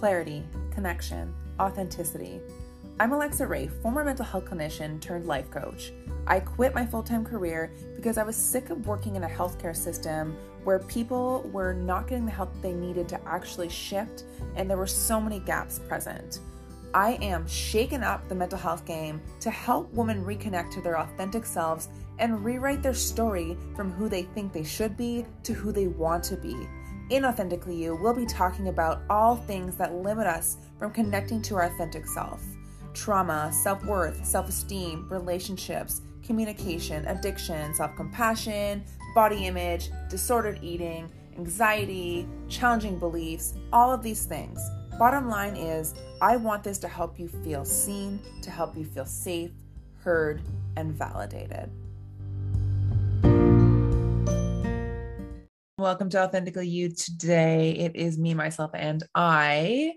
clarity, connection, authenticity. I'm Alexa Rae, former mental health clinician turned life coach. I quit my full time career because I was sick of working in a healthcare system where people were not getting the help they needed to actually shift, and there were so many gaps present. I am shaking up the mental health game to help women reconnect to their authentic selves and rewrite their story from who they think they should be to who they want to be. In Authentically You, we'll be talking about all things that limit us from connecting to our authentic self trauma, self worth, self esteem, relationships, communication, addiction, self compassion, body image, disordered eating, anxiety, challenging beliefs, all of these things. Bottom line is, I want this to help you feel seen, to help you feel safe, heard, and validated. Welcome to Authentically You. Today it is me, myself, and I.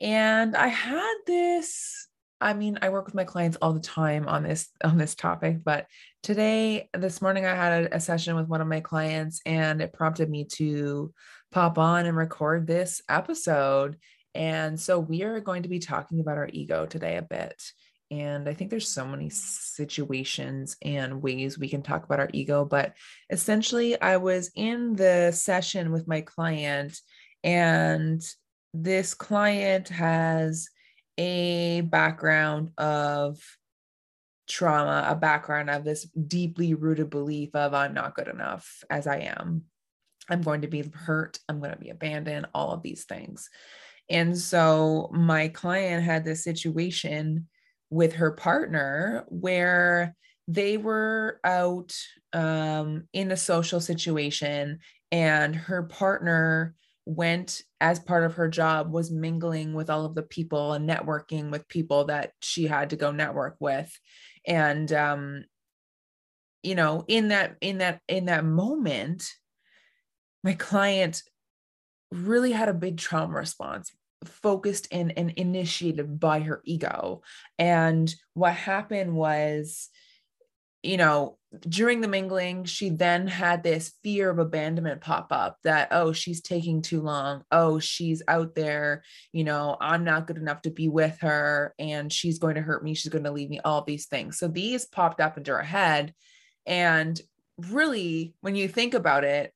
And I had this. I mean, I work with my clients all the time on this on this topic, but today, this morning, I had a, session with one of my clients, and it prompted me to pop on and record this episode and so we are going to be talking about our ego today a bit. And I think there's so many situations and ways we can talk about our ego. But essentially, I was in the session with my client, and this client has a background of trauma, a background of this deeply rooted belief of I'm not good enough as I am. I'm going to be hurt. I'm going to be abandoned, all of these things. And so my client had this situation with her partner where they were out um, in a social situation and her partner went as part of her job was mingling with all of the people and networking with people that she had to go network with. And um you know in that in that in that moment my client really had a big trauma response focused and, and initiated by her ego. And what happened was, you know, during the mingling, she then had this fear of abandonment pop up that, oh, she's taking too long. Oh, she's out there, you know, I'm not good enough to be with her and she's going to hurt me. She's going to leave me, all these things. So these popped up into her head. And really, when you think about it,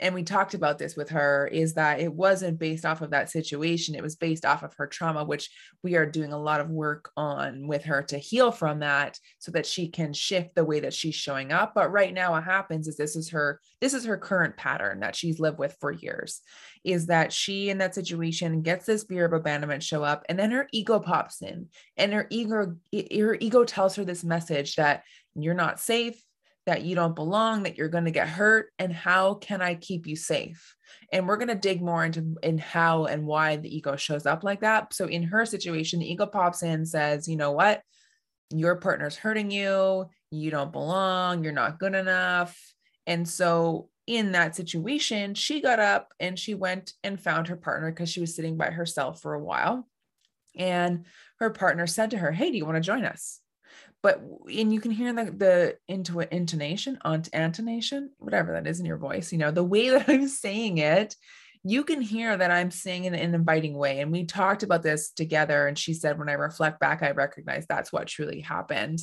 and we talked about this with her is that it wasn't based off of that situation it was based off of her trauma which we are doing a lot of work on with her to heal from that so that she can shift the way that she's showing up. But right now what happens is this is her this is her current pattern that she's lived with for years is that she in that situation gets this fear of abandonment show up and then her ego pops in and her ego her ego tells her this message that you're not safe that you don't belong, that you're going to get hurt, and how can I keep you safe? And we're going to dig more into in how and why the ego shows up like that. So in her situation, the ego pops in, says, you know what? Your partner's hurting you, you don't belong, you're not good enough. And so in that situation, she got up and she went and found her partner because she was sitting by herself for a while. And her partner said to her, Hey, do you want to join us? But and you can hear the the into intonation on intonation whatever that is in your voice you know the way that i'm saying it you can hear that i'm saying it in an inviting way. And we talked about this together and she said when i reflect back i recognize that's what truly happened.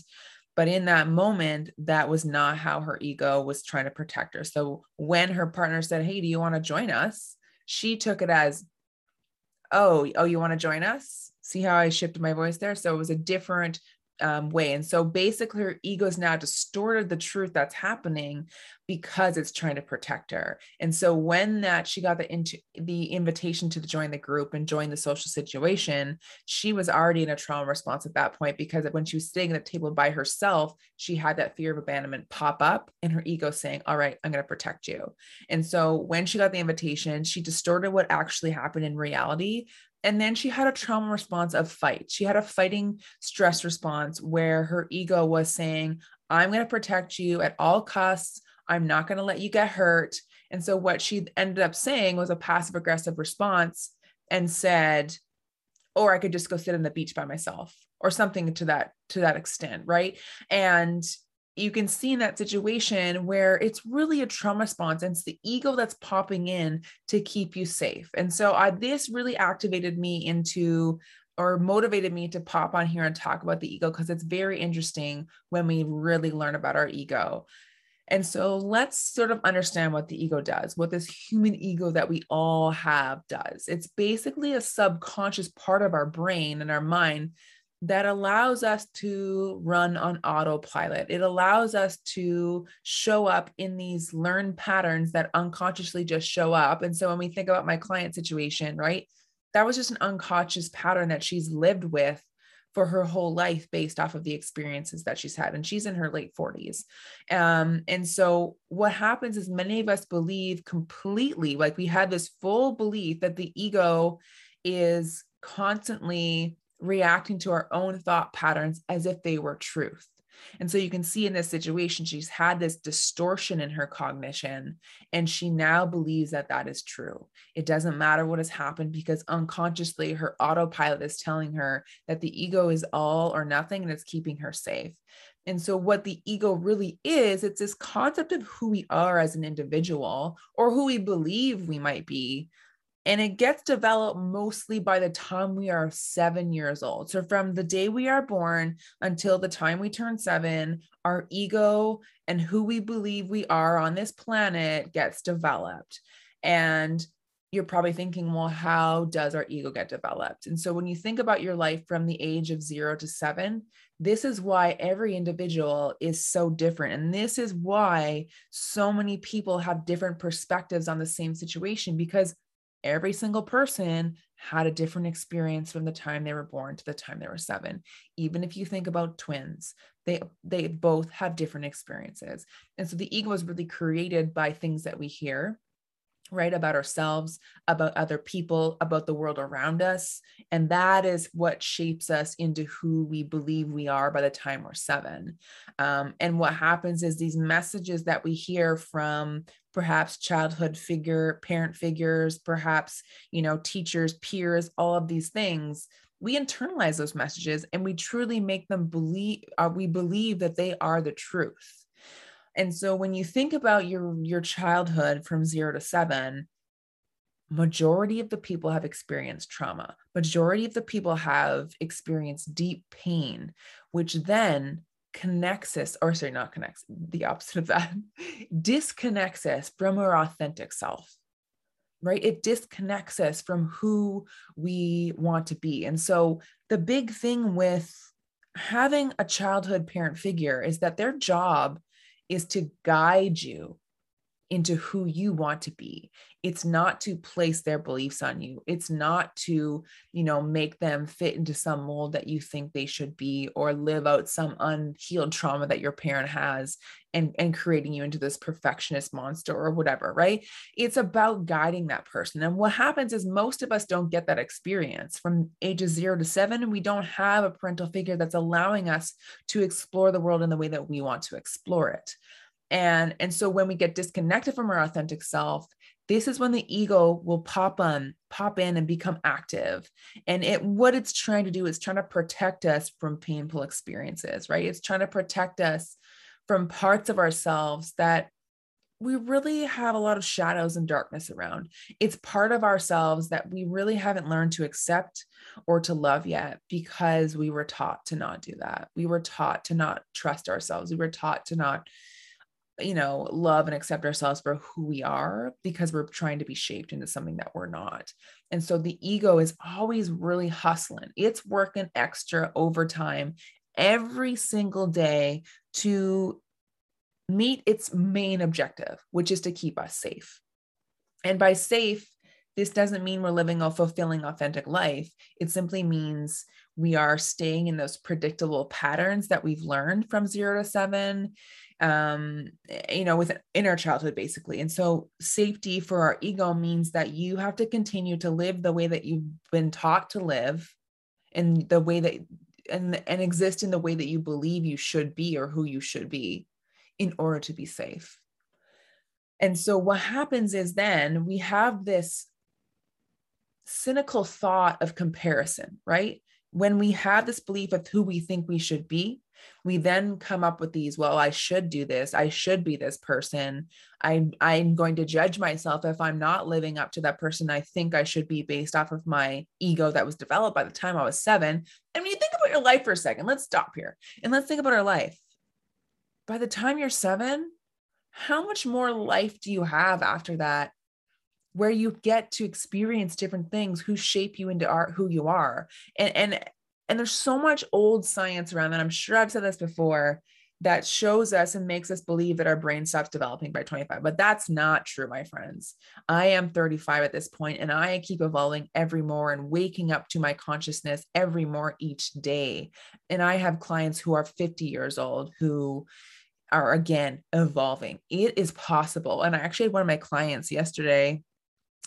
But in that moment that was not how her ego was trying to protect her. So when her partner said hey do you want to join us? she took it as oh oh you want to join us? See how i shifted my voice there? So it was a different um, way. And so basically, her ego's now distorted the truth that's happening because it's trying to protect her. And so when that she got the into the invitation to join the group and join the social situation, she was already in a trauma response at that point because when she was sitting at the table by herself, she had that fear of abandonment pop up and her ego saying, All right, I'm going to protect you. And so when she got the invitation, she distorted what actually happened in reality and then she had a trauma response of fight. She had a fighting stress response where her ego was saying, I'm going to protect you at all costs. I'm not going to let you get hurt. And so what she ended up saying was a passive aggressive response and said, or I could just go sit on the beach by myself or something to that to that extent, right? And you can see in that situation where it's really a trauma response and it's the ego that's popping in to keep you safe. And so I, this really activated me into or motivated me to pop on here and talk about the ego because it's very interesting when we really learn about our ego. And so let's sort of understand what the ego does, what this human ego that we all have does. It's basically a subconscious part of our brain and our mind that allows us to run on autopilot. It allows us to show up in these learned patterns that unconsciously just show up. And so when we think about my client situation, right, that was just an unconscious pattern that she's lived with for her whole life based off of the experiences that she's had. And she's in her late 40s. Um, and so what happens is many of us believe completely, like we had this full belief that the ego is constantly reacting to our own thought patterns as if they were truth. And so you can see in this situation, she's had this distortion in her cognition, and she now believes that that is true. It doesn't matter what has happened because unconsciously her autopilot is telling her that the ego is all or nothing and it's keeping her safe. And so, what the ego really is, it's this concept of who we are as an individual or who we believe we might be and it gets developed mostly by the time we are seven years old. So, from the day we are born until the time we turn seven, our ego and who we believe we are on this planet gets developed. And you're probably thinking, well, how does our ego get developed? And so, when you think about your life from the age of zero to seven, this is why every individual is so different. And this is why so many people have different perspectives on the same situation because every single person had a different experience from the time they were born to the time they were seven. Even if you think about twins they they both have different experiences. And so the ego is really created by things that we hear right about ourselves about other people about the world around us and that is what shapes us into who we believe we are by the time we're seven. Um, and what happens is these messages that we hear from perhaps childhood figure parent figures perhaps you know teachers peers all of these things we internalize those messages and we truly make them believe uh, we believe that they are the truth and so when you think about your your childhood from 0 to 7, majority of the people have experienced trauma. Majority of the people have experienced deep pain, which then connects us, or sorry, not connects, the opposite of that, disconnects us from our authentic self right? It disconnects us from who we want to be. And so the big thing with having a childhood parent figure is that their job is to guide you into who you want to be. It's not to place their beliefs on you. It's not to you know make them fit into some mold that you think they should be or live out some unhealed trauma that your parent has and and creating you into this perfectionist monster or whatever right? It's about guiding that person. And what happens is most of us don't get that experience from ages 0 to 7 and we don't have a parental figure that's allowing us to explore the world in the way that we want to explore it and and so when we get disconnected from our authentic self this is when the ego will pop on pop in and become active and it what it's trying to do is trying to protect us from painful experiences right it's trying to protect us from parts of ourselves that we really have a lot of shadows and darkness around. It's part of ourselves that we really haven't learned to accept or to love yet because we were taught to not do that. We were taught to not trust ourselves. We were taught to not you know, love and accept ourselves for who we are because we're trying to be shaped into something that we're not. And so the ego is always really hustling. It's working extra overtime every single day to meet its main objective, which is to keep us safe. And by safe, this doesn't mean we're living a fulfilling, authentic life. It simply means we are staying in those predictable patterns that we've learned from zero to seven um you know with in our childhood basically. And so safety for our ego means that you have to continue to live the way that you've been taught to live and the way that and and exist in the way that you believe you should be or who you should be in order to be safe. And so what happens is then we have this cynical thought of comparison right when we have this belief of who we think we should be we then come up with these well i should do this. I should be this person. I i'm going to judge myself if i'm not living up to that person i think i should be based off of my ego that was developed by the time i was 7 and when you think about your life for a second let's stop here and let's think about our life. By the time you're 7 how much more life do you have after that where you get to experience different things who shape you into art who you are and and and there's so much old science around that. I'm sure I've said this before that shows us and makes us believe that our brain stops developing by 25. But that's not true, my friends. I am 35 at this point and I keep evolving every more and waking up to my consciousness every more each day. And I have clients who are 50 years old who are again evolving. It is possible. And I actually had one of my clients yesterday.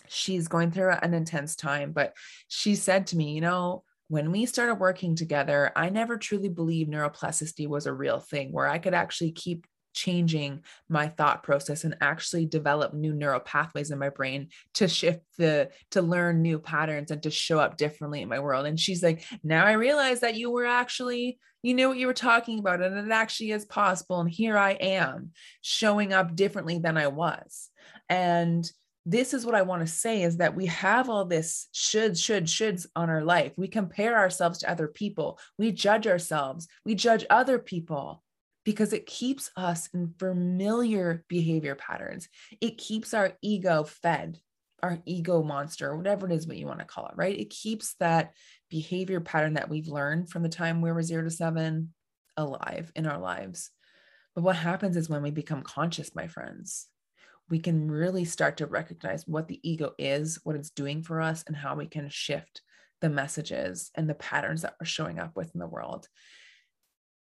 She's going through an intense time, but she said to me, you know, when we started working together, I never truly believed neuroplasticity was a real thing where I could actually keep changing my thought process and actually develop new neural pathways in my brain to shift the to learn new patterns and to show up differently in my world. And she's like now i realize that you were actually you knew what you were talking about and it actually is possible and here i am showing up differently than i was. And this is what I want to say is that we have all this should, should, shoulds on our life. We compare ourselves to other people. We judge ourselves. We judge other people because it keeps us in familiar behavior patterns. It keeps our ego fed, our ego monster, whatever it is what you want to call it, right? It keeps that behavior pattern that we've learned from the time we were zero to seven alive in our lives. But what happens is when we become conscious, my friends, we can really start to recognize what the ego is, what it's doing for us, and how we can shift the messages and the patterns that we're showing up with in the world.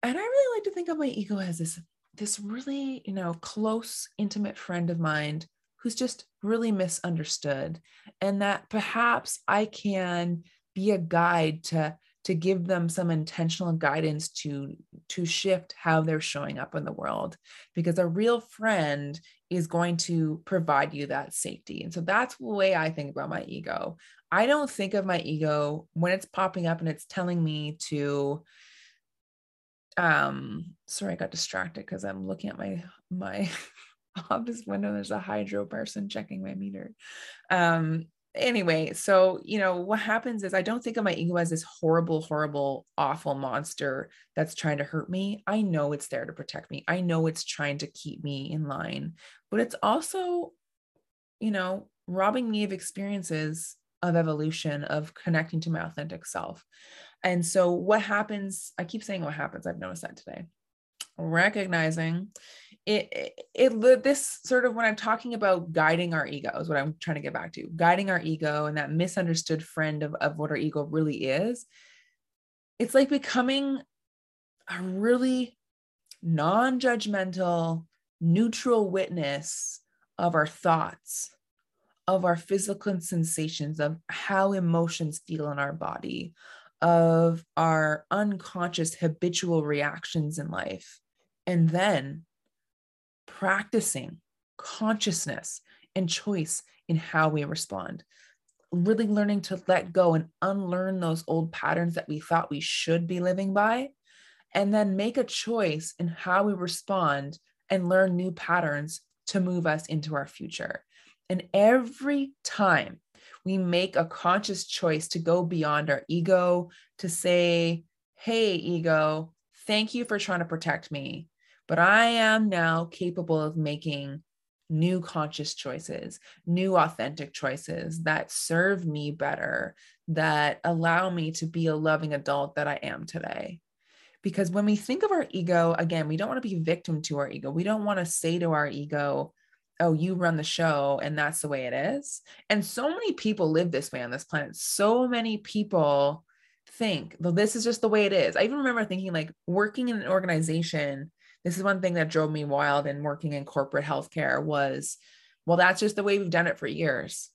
And I really like to think of my ego as this, this really, you know, close, intimate friend of mine who's just really misunderstood. And that perhaps I can be a guide to to give them some intentional guidance to to shift how they're showing up in the world because a real friend is going to provide you that safety and so that's the way i think about my ego. I don't think of my ego when it's popping up and it's telling me to um sorry i got distracted because i'm looking at my my office window there's a hydro person checking my meter. Um anyway, so you know what happens is I don't think of my ego as this horrible, horrible, awful monster that's trying to hurt me. I know it's there to protect me. I know it's trying to keep me in line, but it's also, you know, robbing me of experiences of evolution, of connecting to my authentic self. And so what happens, I keep saying what happens, I've noticed that today. Recognizing it, it, this sort of when I'm talking about guiding our ego is what I'm trying to get back to guiding our ego and that misunderstood friend of, of what our ego really is. It's like becoming a really non judgmental, neutral witness of our thoughts, of our physical sensations, of how emotions feel in our body, of our unconscious habitual reactions in life. And then practicing consciousness and choice in how we respond. Really learning to let go and unlearn those old patterns that we thought we should be living by, and then make a choice in how we respond and learn new patterns to move us into our future. And every time we make a conscious choice to go beyond our ego, to say, Hey, ego, thank you for trying to protect me but I am now capable of making new conscious choices, new authentic choices that serve me better, that allow me to be a loving adult that I am today. Because when we think of our ego, again, we don't want to be victim to our ego. We don't want to say to our ego, oh, you run the show and that's the way it is. And so many people live this way on this planet. So many people think, well, this is just the way it is. I even remember thinking, like, working in an organization this is one thing that drove me wild in working in corporate healthcare was well that's just the way we've done it for years.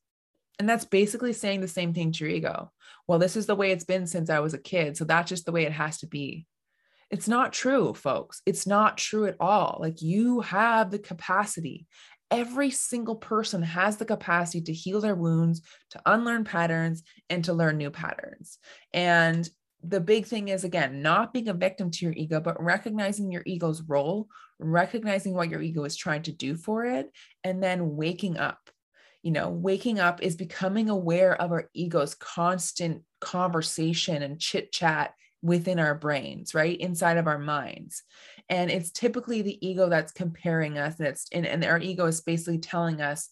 And that's basically saying the same thing to your ego. Well this is the way it's been since i was a kid so that's just the way it has to be. It's not true folks. It's not true at all. Like you have the capacity. Every single person has the capacity to heal their wounds to unlearn patterns and to learn new patterns. And the big thing is again not being a victim to your ego but recognizing your ego's role recognizing what your ego is trying to do for it and then waking up. You know waking up is becoming aware of our ego's constant conversation and chit chat within our brains right? Inside of our minds. And it's typically the ego that's comparing us and it's and, and our ego is basically telling us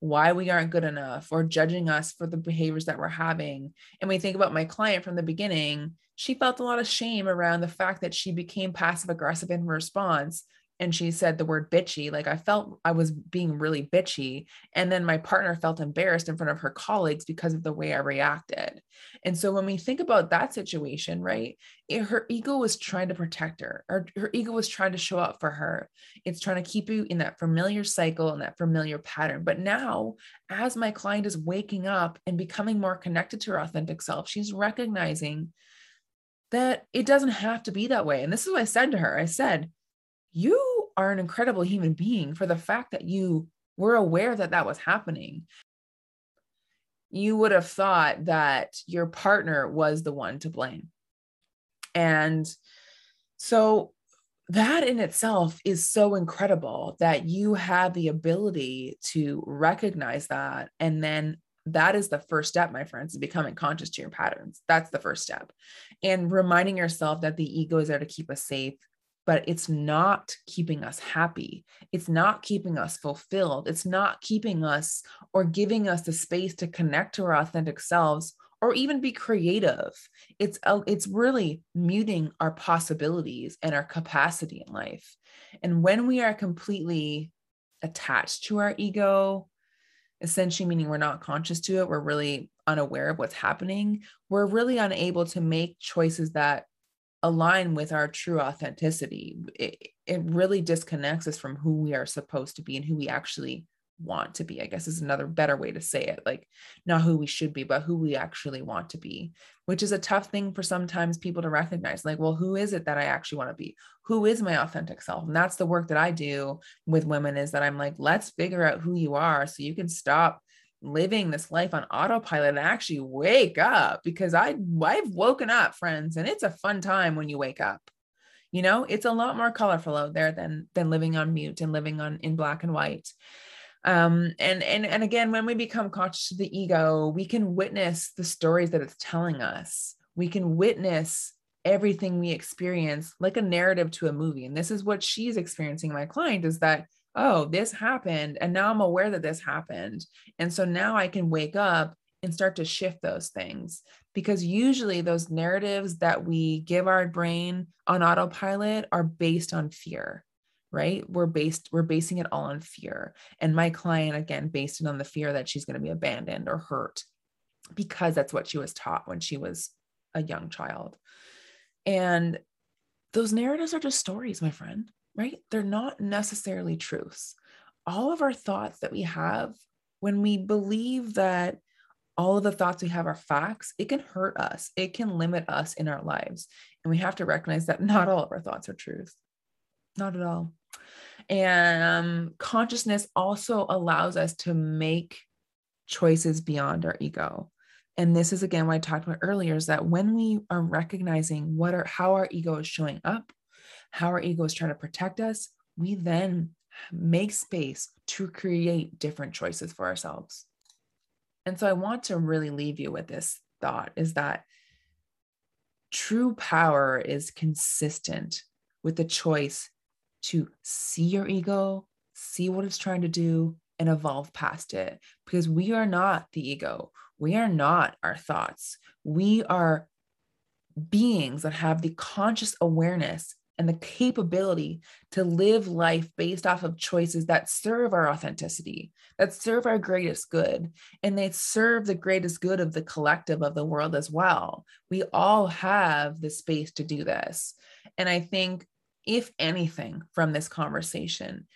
why we aren't good enough or judging us for the behaviors that we're having. And we think about my client from the beginning, she felt a lot of shame around the fact that she became passive aggressive in response and she said the word bitchy like i felt i was being really bitchy and then my partner felt embarrassed in front of her colleagues because of the way i reacted. And so when we think about that situation right it, her ego was trying to protect her or her ego was trying to show up for her. It's trying to keep you in that familiar cycle and that familiar pattern. But now as my client is waking up and becoming more connected to her authentic self she's recognizing that it doesn't have to be that way. And this is what i said to her. I said you are an incredible human being for the fact that you were aware that that was happening. You would have thought that your partner was the one to blame. And so that in itself is so incredible that you have the ability to recognize that. And then that is the first step, my friends, is becoming conscious to your patterns. That's the first step. And reminding yourself that the ego is there to keep us safe, but it's not keeping us happy. It's not keeping us fulfilled. It's not keeping us or giving us the space to connect to our authentic selves or even be creative. It's a, it's really muting our possibilities and our capacity in life. And when we are completely attached to our ego, essentially meaning we're not conscious to it, we're really unaware of what's happening, we're really unable to make choices that align with our true authenticity. It, it really disconnects us from who we are supposed to be and who we actually want to be, I guess is another better way to say it. Like, not who we should be, but who we actually want to be, which is a tough thing for sometimes people to recognize. Like, well, who is it that I actually want to be? Who is my authentic self? And that's the work that I do with women is that I'm like, let's figure out who you are so you can stop living this life on autopilot and actually wake up because I I've woken up friends and it's a fun time when you wake up. You know, it's a lot more colorful out there than than living on mute and living on in black and white. Um and and and again when we become conscious of the ego, we can witness the stories that it's telling us. We can witness everything we experience like a narrative to a movie. And this is what she's experiencing my client is that oh, this happened. And now I'm aware that this happened. And so now I can wake up and start to shift those things because usually those narratives that we give our brain on autopilot are based on fear right we're based we're basing it all on fear and my client again based it on the fear that she's going to be abandoned or hurt because that's what she was taught when she was a young child and those narratives are just stories my friend right? They're not necessarily truths. All of our thoughts that we have, when we believe that all of the thoughts we have are facts, it can hurt us. It can limit us in our lives. And we have to recognize that not all of our thoughts are truth. Not at all. And consciousness also allows us to make choices beyond our ego. And this is again what I talked about earlier is that when we are recognizing what are how our ego is showing up, how our ego is trying to protect us, we then make space to create different choices for ourselves. And so I want to really leave you with this thought is that true power is consistent with the choice to see your ego, see what it's trying to do, and evolve past it. Because we are not the ego. We are not our thoughts. We are beings that have the conscious awareness and the capability to live life based off of choices that serve our authenticity, that serve our greatest good, and they serve the greatest good of the collective of the world as well. We all have the space to do this. And I think, if anything, from this conversation,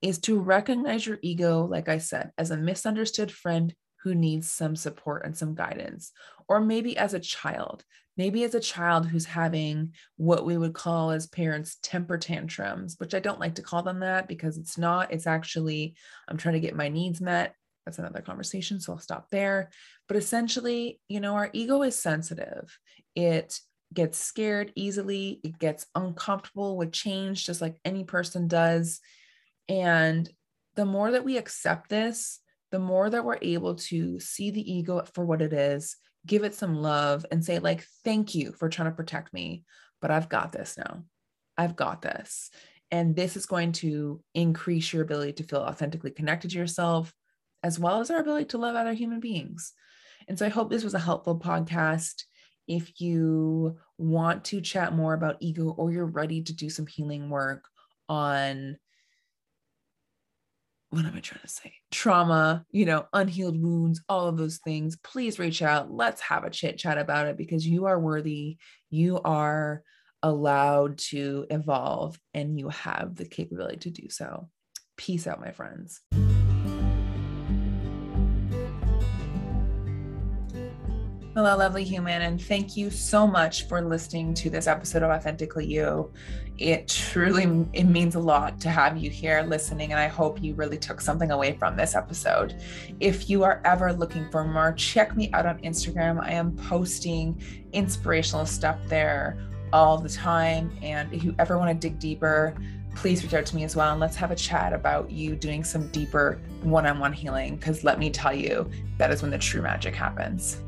is to recognize your ego, like I said, as a misunderstood friend who needs some support and some guidance, or maybe as a child, maybe as a child who's having what we would call as parents temper tantrums, which I don't like to call them that because it's not, it's actually, I'm trying to get my needs met. That's another conversation. So I'll stop there. But essentially, you know, our ego is sensitive. It gets scared easily, it gets uncomfortable with change, just like any person does. And the more that we accept this, the more that we're able to see the ego for what it is, give it some love, and say, like, thank you for trying to protect me, but I've got this now. I've got this. And this is going to increase your ability to feel authentically connected to yourself, as well as our ability to love other human beings. And so I hope this was a helpful podcast. If you want to chat more about ego or you're ready to do some healing work on what am I trying to say? Trauma, you know, unhealed wounds, all of those things, please reach out. Let's have a chit chat about it because you are worthy. You are allowed to evolve and you have the capability to do so. Peace out, my friends. Hello, lovely human, and thank you so much for listening to this episode of Authentically You. It truly it means a lot to have you here listening, and I hope you really took something away from this episode. If you are ever looking for more, check me out on Instagram. I am posting inspirational stuff there all the time, and if you ever want to dig deeper, please reach out to me as well and let's have a chat about you doing some deeper one on one healing. Because let me tell you, that is when the true magic happens.